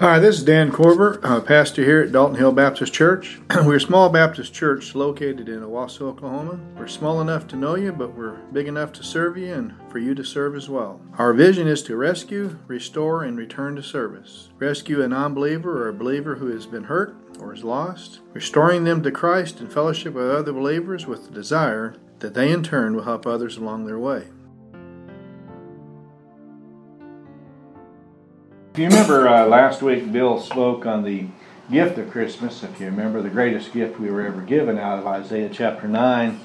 Hi, this is Dan Korver, uh, pastor here at Dalton Hill Baptist Church. we're a small Baptist church located in Owasso, Oklahoma. We're small enough to know you, but we're big enough to serve you and for you to serve as well. Our vision is to rescue, restore, and return to service. Rescue a non believer or a believer who has been hurt or is lost, restoring them to Christ and fellowship with other believers with the desire that they in turn will help others along their way. If you remember uh, last week, Bill spoke on the gift of Christmas. If you remember, the greatest gift we were ever given out of Isaiah chapter 9,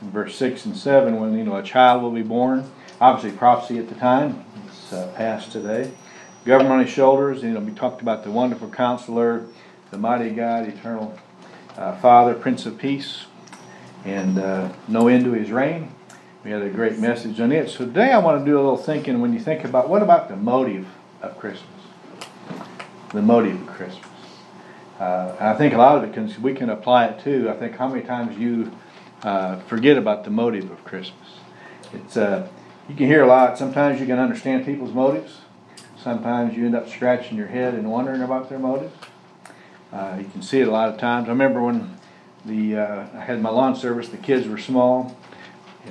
verse 6 and 7, when you know a child will be born. Obviously, prophecy at the time, it's uh, today. Government on his shoulders, you know, we talked about the wonderful counselor, the mighty God, eternal uh, Father, Prince of Peace, and uh, no end to his reign. We had a great message on it. So today I want to do a little thinking when you think about what about the motive of Christmas. The motive of Christmas. Uh, I think a lot of it can we can apply it too. I think how many times you uh, forget about the motive of Christmas. It's uh, you can hear a lot. Sometimes you can understand people's motives. Sometimes you end up scratching your head and wondering about their motives. Uh, you can see it a lot of times. I remember when the uh, I had my lawn service. The kids were small,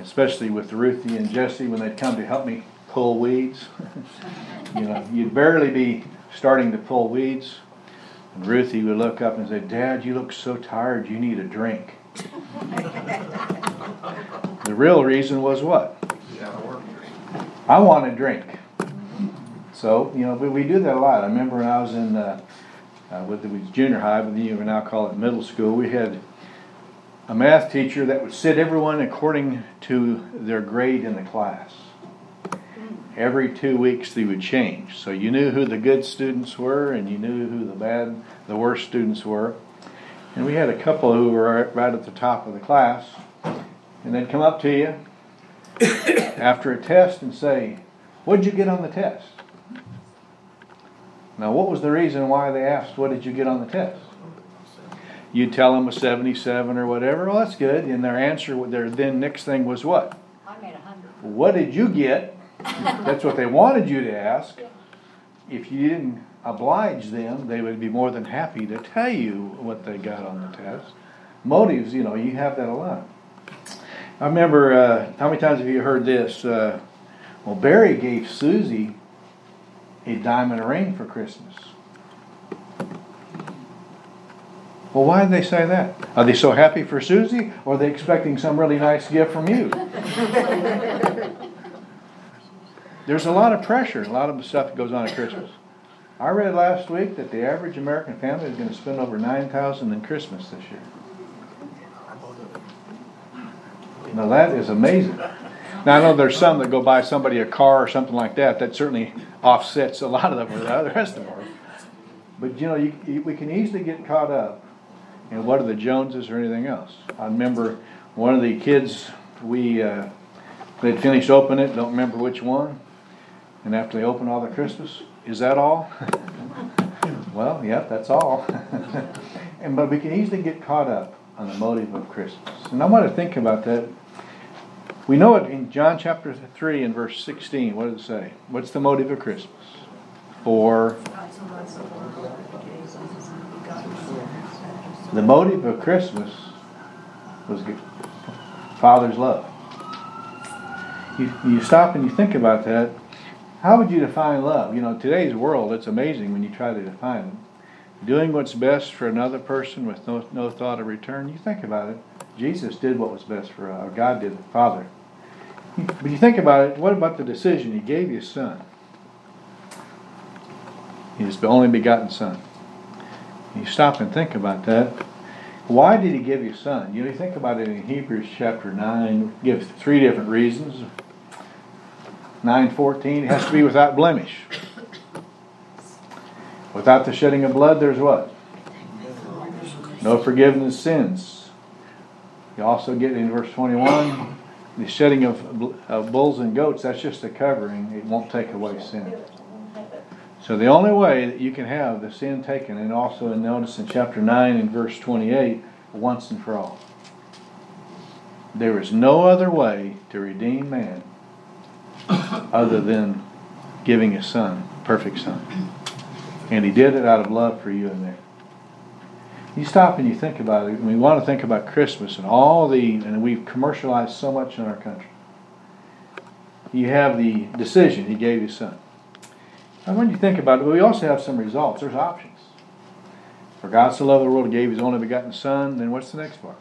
especially with Ruthie and Jesse when they'd come to help me pull weeds. you know, you'd barely be starting to pull weeds. And Ruthie would look up and say, Dad, you look so tired, you need a drink. the real reason was what? I want a drink. So, you know, we, we do that a lot. I remember when I was in, uh, uh, with the junior high, but you now call it middle school, we had a math teacher that would sit everyone according to their grade in the class every two weeks they would change. So you knew who the good students were and you knew who the bad, the worst students were. And we had a couple who were right at the top of the class. And they'd come up to you after a test and say, What'd you get on the test? Now, what was the reason why they asked, What did you get on the test? You'd tell them a 77 or whatever. Well, that's good. And their answer, would their then next thing was what? I made a hundred. What did you get that's what they wanted you to ask. If you didn't oblige them, they would be more than happy to tell you what they got on the test. Motives, you know, you have that a lot. I remember, uh, how many times have you heard this? Uh, well, Barry gave Susie a diamond ring for Christmas. Well, why did they say that? Are they so happy for Susie, or are they expecting some really nice gift from you? There's a lot of pressure, a lot of the stuff that goes on at Christmas. I read last week that the average American family is going to spend over nine thousand in Christmas this year. Now that is amazing. Now I know there's some that go buy somebody a car or something like that. That certainly offsets a lot of them or the rest of them. But you know, you, you, we can easily get caught up in what are the Joneses or anything else. I remember one of the kids we uh, they'd finished opening it. Don't remember which one. And after they open all the Christmas, is that all? well, yeah, that's all. and but we can easily get caught up on the motive of Christmas. And I want to think about that. We know it in John chapter 3 and verse 16. What does it say? What's the motive of Christmas? For the motive of Christmas was Father's love. You, you stop and you think about that how would you define love? You know, today's world, it's amazing when you try to define it. Doing what's best for another person with no, no thought of return. You think about it. Jesus did what was best for, uh, God did, the Father. But you think about it, what about the decision? He gave His Son. His only begotten Son. You stop and think about that. Why did He give His Son? You know, you think about it in Hebrews chapter 9, give three different reasons 9:14 it has to be without blemish. Without the shedding of blood, there's what? No forgiveness of sins. You also get in verse 21 the shedding of, of bulls and goats, that's just a covering. It won't take away sin. So the only way that you can have the sin taken, and also notice in chapter 9 and verse 28, once and for all. There is no other way to redeem man other than giving his son, perfect son. And he did it out of love for you and me. You stop and you think about it. We want to think about Christmas and all the, and we've commercialized so much in our country. You have the decision, he gave his son. And when you think about it, we also have some results. There's options. For God so loved the world, he gave his only begotten son. Then what's the next part?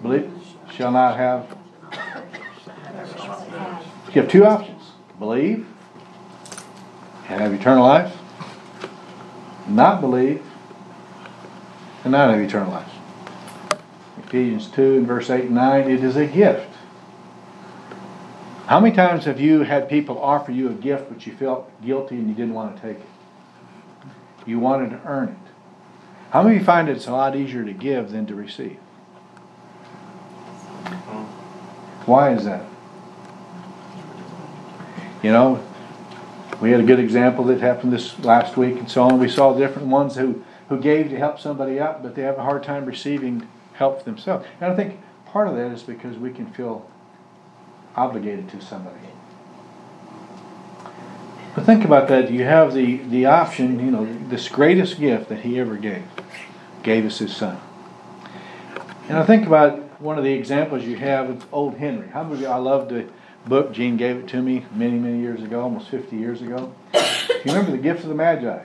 Believe shall not have. You have two options: believe and have eternal life, not believe and not have eternal life. Ephesians 2 and verse 8 and 9, it is a gift. How many times have you had people offer you a gift but you felt guilty and you didn't want to take it? You wanted to earn it. How many find it's a lot easier to give than to receive? Why is that? You know, we had a good example that happened this last week and so on. We saw different ones who, who gave to help somebody out, but they have a hard time receiving help themselves. And I think part of that is because we can feel obligated to somebody. But think about that. You have the, the option, you know, this greatest gift that he ever gave, gave us his son. And I think about one of the examples you have of O. Henry. How many of you, I love the book. Gene gave it to me many, many years ago, almost 50 years ago. If you remember the gift of the Magi?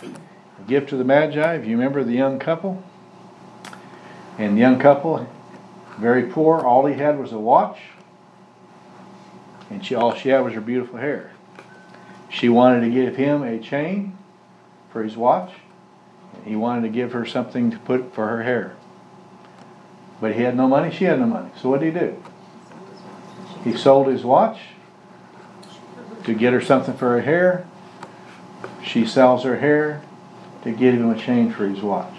The gift of the Magi, if you remember the young couple? And the young couple, very poor, all he had was a watch. And she all she had was her beautiful hair. She wanted to give him a chain for his watch. And he wanted to give her something to put for her hair. But he had no money, she had no money. So what did he do? He sold his watch to get her something for her hair. She sells her hair to get him a chain for his watch.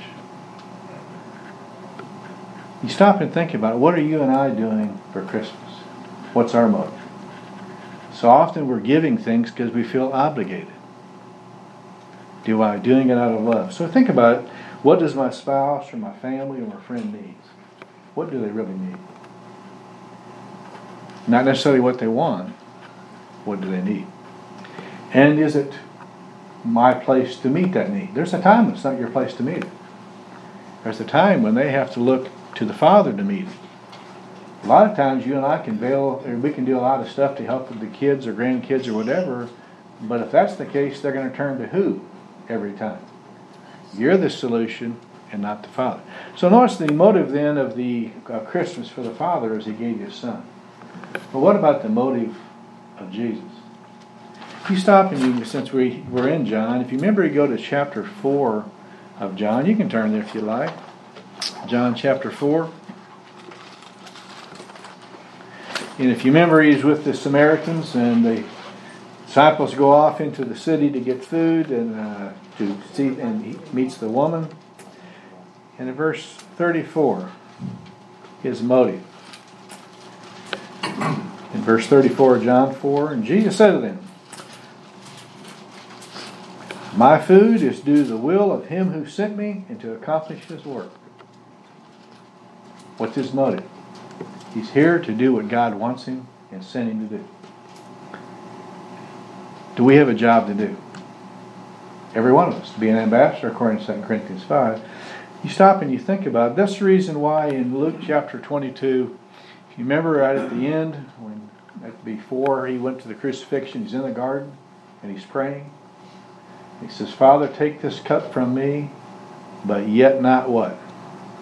You stop and think about it. What are you and I doing for Christmas? What's our motive? So often we're giving things because we feel obligated. Do I doing it out of love? So think about it. What does my spouse or my family or my friend need? What do they really need? Not necessarily what they want. What do they need? And is it my place to meet that need? There's a time it's not your place to meet it. There's a time when they have to look to the Father to meet it. A lot of times you and I can bail, or we can do a lot of stuff to help the kids or grandkids or whatever, but if that's the case, they're going to turn to who every time? You're the solution and not the Father. So notice the motive then of the uh, Christmas for the Father is He gave His Son. But what about the motive of Jesus? If you stop and you, since we, we're in John, if you remember, you go to chapter 4 of John. You can turn there if you like. John chapter 4. And if you remember, he's with the Samaritans, and the disciples go off into the city to get food and uh, to see, and he meets the woman. And in verse 34, his motive. Verse 34 of John 4, and Jesus said to them, My food is to do the will of him who sent me and to accomplish his work. What's his motive? He's here to do what God wants him and sent him to do. Do we have a job to do? Every one of us, to be an ambassador, according to 2 Corinthians 5. You stop and you think about it. That's the reason why in Luke chapter 22, if you remember right at the end, when before he went to the crucifixion, he's in the garden and he's praying. He says, Father, take this cup from me, but yet not what?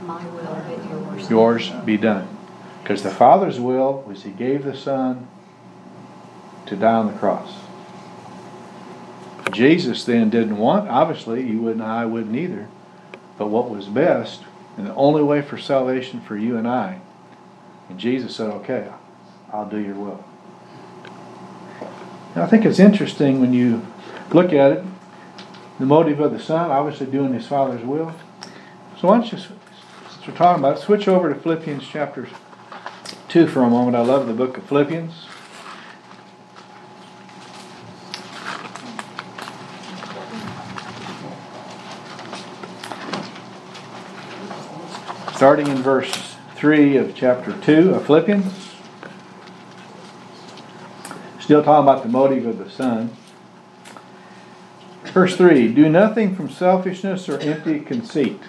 My will, but yours. Yours be done. Because the Father's will was He gave the Son to die on the cross. Jesus then didn't want, obviously, you wouldn't, I wouldn't either, but what was best and the only way for salvation for you and I. And Jesus said, okay, I'll do your will. I think it's interesting when you look at it, the motive of the Son, obviously doing his Father's will. So why don't you, since we're talking about it, switch over to Philippians chapter 2 for a moment. I love the book of Philippians. Starting in verse 3 of chapter 2 of Philippians. Still talking about the motive of the Son. Verse 3 Do nothing from selfishness or empty conceit.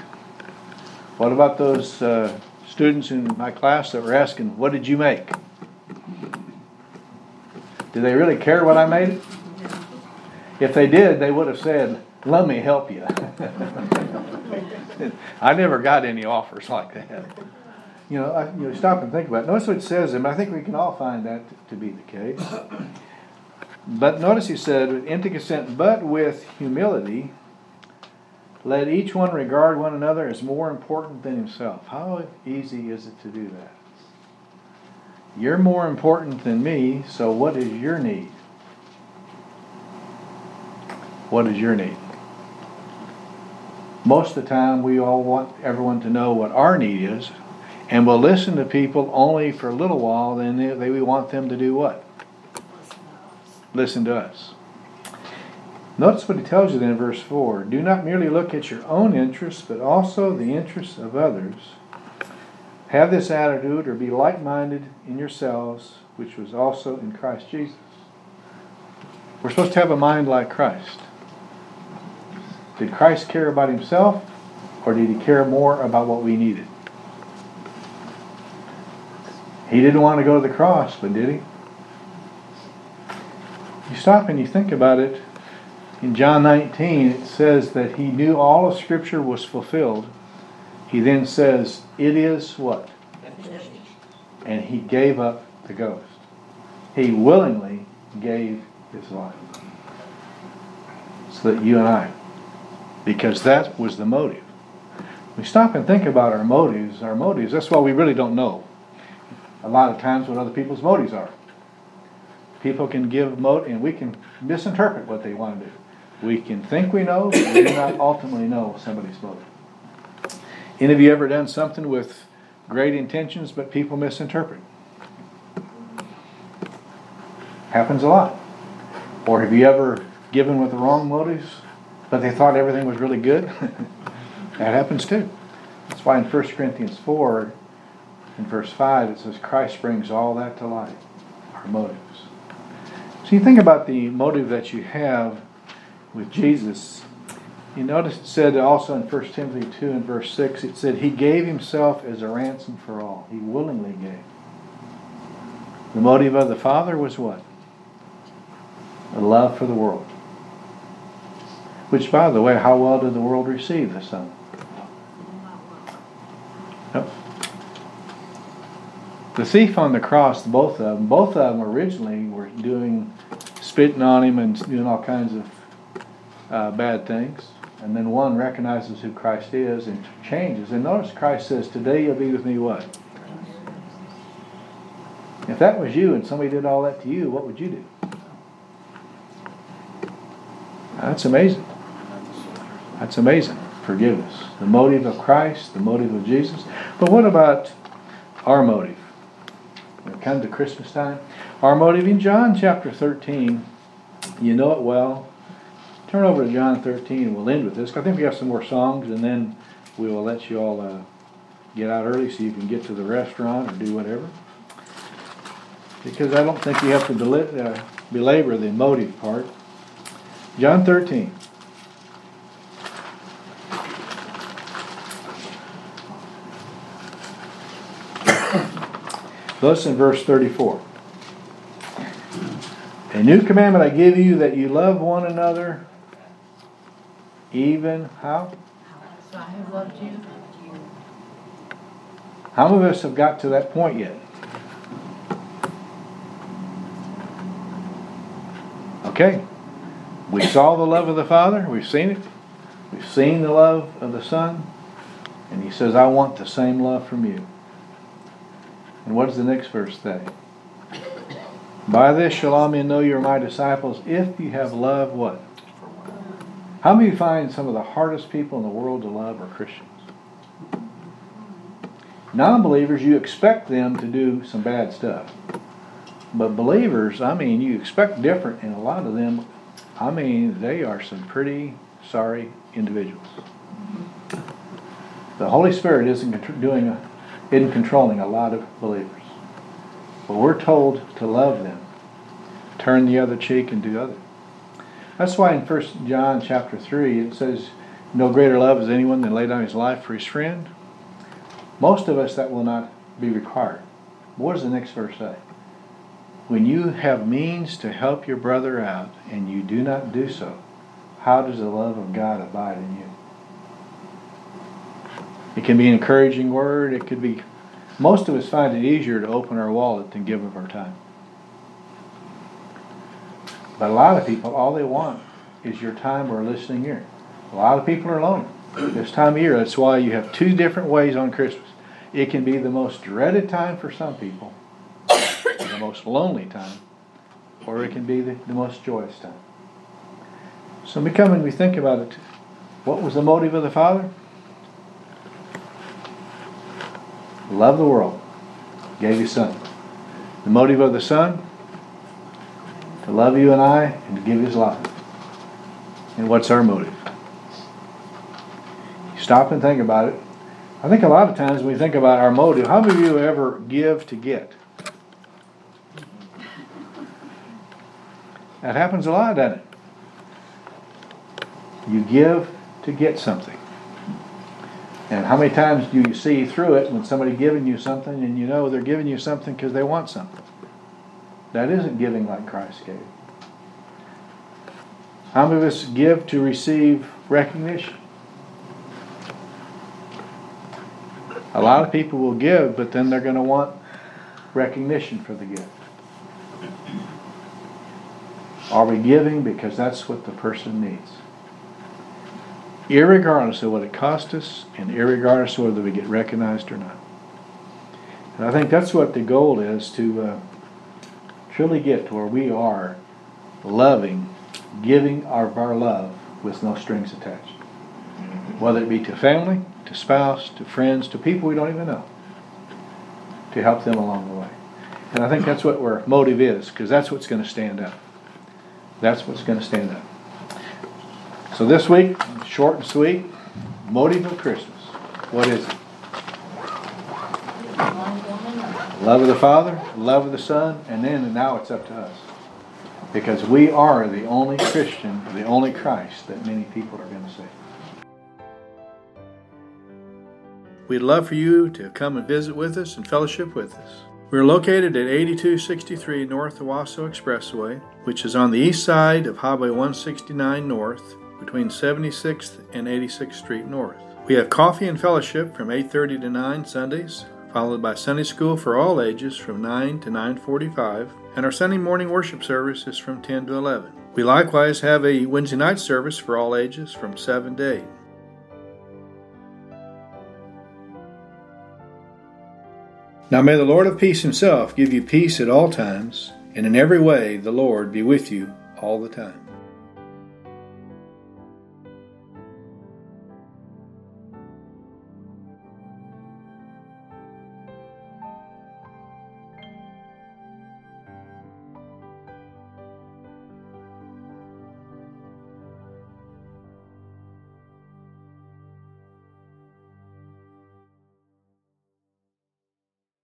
What about those uh, students in my class that were asking, What did you make? Do they really care what I made? If they did, they would have said, Let me help you. I never got any offers like that. You know, I, you know, stop and think about it. Notice what it says, and I think we can all find that to be the case. But notice he said, with empty consent, but with humility, let each one regard one another as more important than himself. How easy is it to do that? You're more important than me, so what is your need? What is your need? Most of the time, we all want everyone to know what our need is, and we'll listen to people only for a little while, then they, they, we want them to do what? Listen to us. Notice what he tells you then in verse 4 Do not merely look at your own interests, but also the interests of others. Have this attitude, or be like minded in yourselves, which was also in Christ Jesus. We're supposed to have a mind like Christ. Did Christ care about himself, or did he care more about what we needed? He didn't want to go to the cross, but did he? You stop and you think about it. In John 19, it says that he knew all of Scripture was fulfilled. He then says, It is what? And he gave up the ghost. He willingly gave his life. So that you and I, because that was the motive. We stop and think about our motives. Our motives, that's why we really don't know a lot of times what other people's motives are. People can give motive, and we can misinterpret what they want to do. We can think we know, but we do not ultimately know somebody's motive. Any of you ever done something with great intentions, but people misinterpret? Happens a lot. Or have you ever given with the wrong motives, but they thought everything was really good? that happens too. That's why in 1 Corinthians 4, in verse 5, it says, Christ brings all that to light, our motives. So you think about the motive that you have with Jesus. You notice it said also in 1 Timothy 2 and verse 6, it said, He gave Himself as a ransom for all. He willingly gave. The motive of the Father was what? A love for the world. Which, by the way, how well did the world receive the Son? Nope. The thief on the cross, both of them, both of them originally were doing, spitting on him and doing all kinds of uh, bad things. And then one recognizes who Christ is and changes. And notice Christ says, Today you'll be with me what? If that was you and somebody did all that to you, what would you do? That's amazing. That's amazing. Forgiveness. The motive of Christ, the motive of Jesus. But what about our motive? Comes to Christmas time, our motive in John chapter 13, you know it well. Turn over to John 13 and we'll end with this. I think we have some more songs and then we will let you all uh, get out early so you can get to the restaurant or do whatever. Because I don't think you have to deli- uh, belabor the motive part. John 13. Thus in verse 34. A new commandment I give you that you love one another, even how? So I have loved you. How many of us have got to that point yet? Okay. We saw the love of the Father, we've seen it. We've seen the love of the Son. And He says, I want the same love from you. And what does the next verse say? By this shall all men know you are my disciples if you have love what? How many find some of the hardest people in the world to love are Christians? Non believers, you expect them to do some bad stuff. But believers, I mean, you expect different, and a lot of them, I mean, they are some pretty sorry individuals. The Holy Spirit isn't doing a in controlling a lot of believers. But we're told to love them, turn the other cheek, and do other. That's why in First John chapter 3 it says, No greater love is anyone than lay down his life for his friend. Most of us that will not be required. What does the next verse say? When you have means to help your brother out and you do not do so, how does the love of God abide in you? It can be an encouraging word. It could be. Most of us find it easier to open our wallet than give of our time. But a lot of people, all they want is your time or listening ear. A lot of people are lonely this time of year. That's why you have two different ways on Christmas. It can be the most dreaded time for some people, the most lonely time, or it can be the, the most joyous time. So, becoming, we think about it. What was the motive of the Father? Love the world, gave his Son. The motive of the Son? To love you and I and to give his life. And what's our motive? Stop and think about it. I think a lot of times when we think about our motive, how many of you ever give to get? That happens a lot, doesn't it? You give to get something. And how many times do you see through it when somebody giving you something and you know they're giving you something because they want something? That isn't giving like Christ gave. How many of us give to receive recognition? A lot of people will give, but then they're going to want recognition for the gift. Are we giving because that's what the person needs? Irregardless of what it costs us, and irregardless of whether we get recognized or not. And I think that's what the goal is to uh, truly get to where we are loving, giving our, our love with no strings attached. Whether it be to family, to spouse, to friends, to people we don't even know, to help them along the way. And I think that's what our motive is, because that's what's going to stand up. That's what's going to stand up. So this week, short and sweet, motive of Christmas. What is it? Love of the Father, love of the Son, and then and now it's up to us. Because we are the only Christian, the only Christ that many people are going to see. We'd love for you to come and visit with us and fellowship with us. We're located at 8263 North Owasso Expressway, which is on the east side of Highway 169 North, between 76th and 86th Street North. We have coffee and fellowship from 8:30 to 9 Sundays, followed by Sunday school for all ages from 9 to 9:45, and our Sunday morning worship service is from 10 to 11. We likewise have a Wednesday night service for all ages from 7 to 8. Now may the Lord of peace himself give you peace at all times, and in every way the Lord be with you all the time.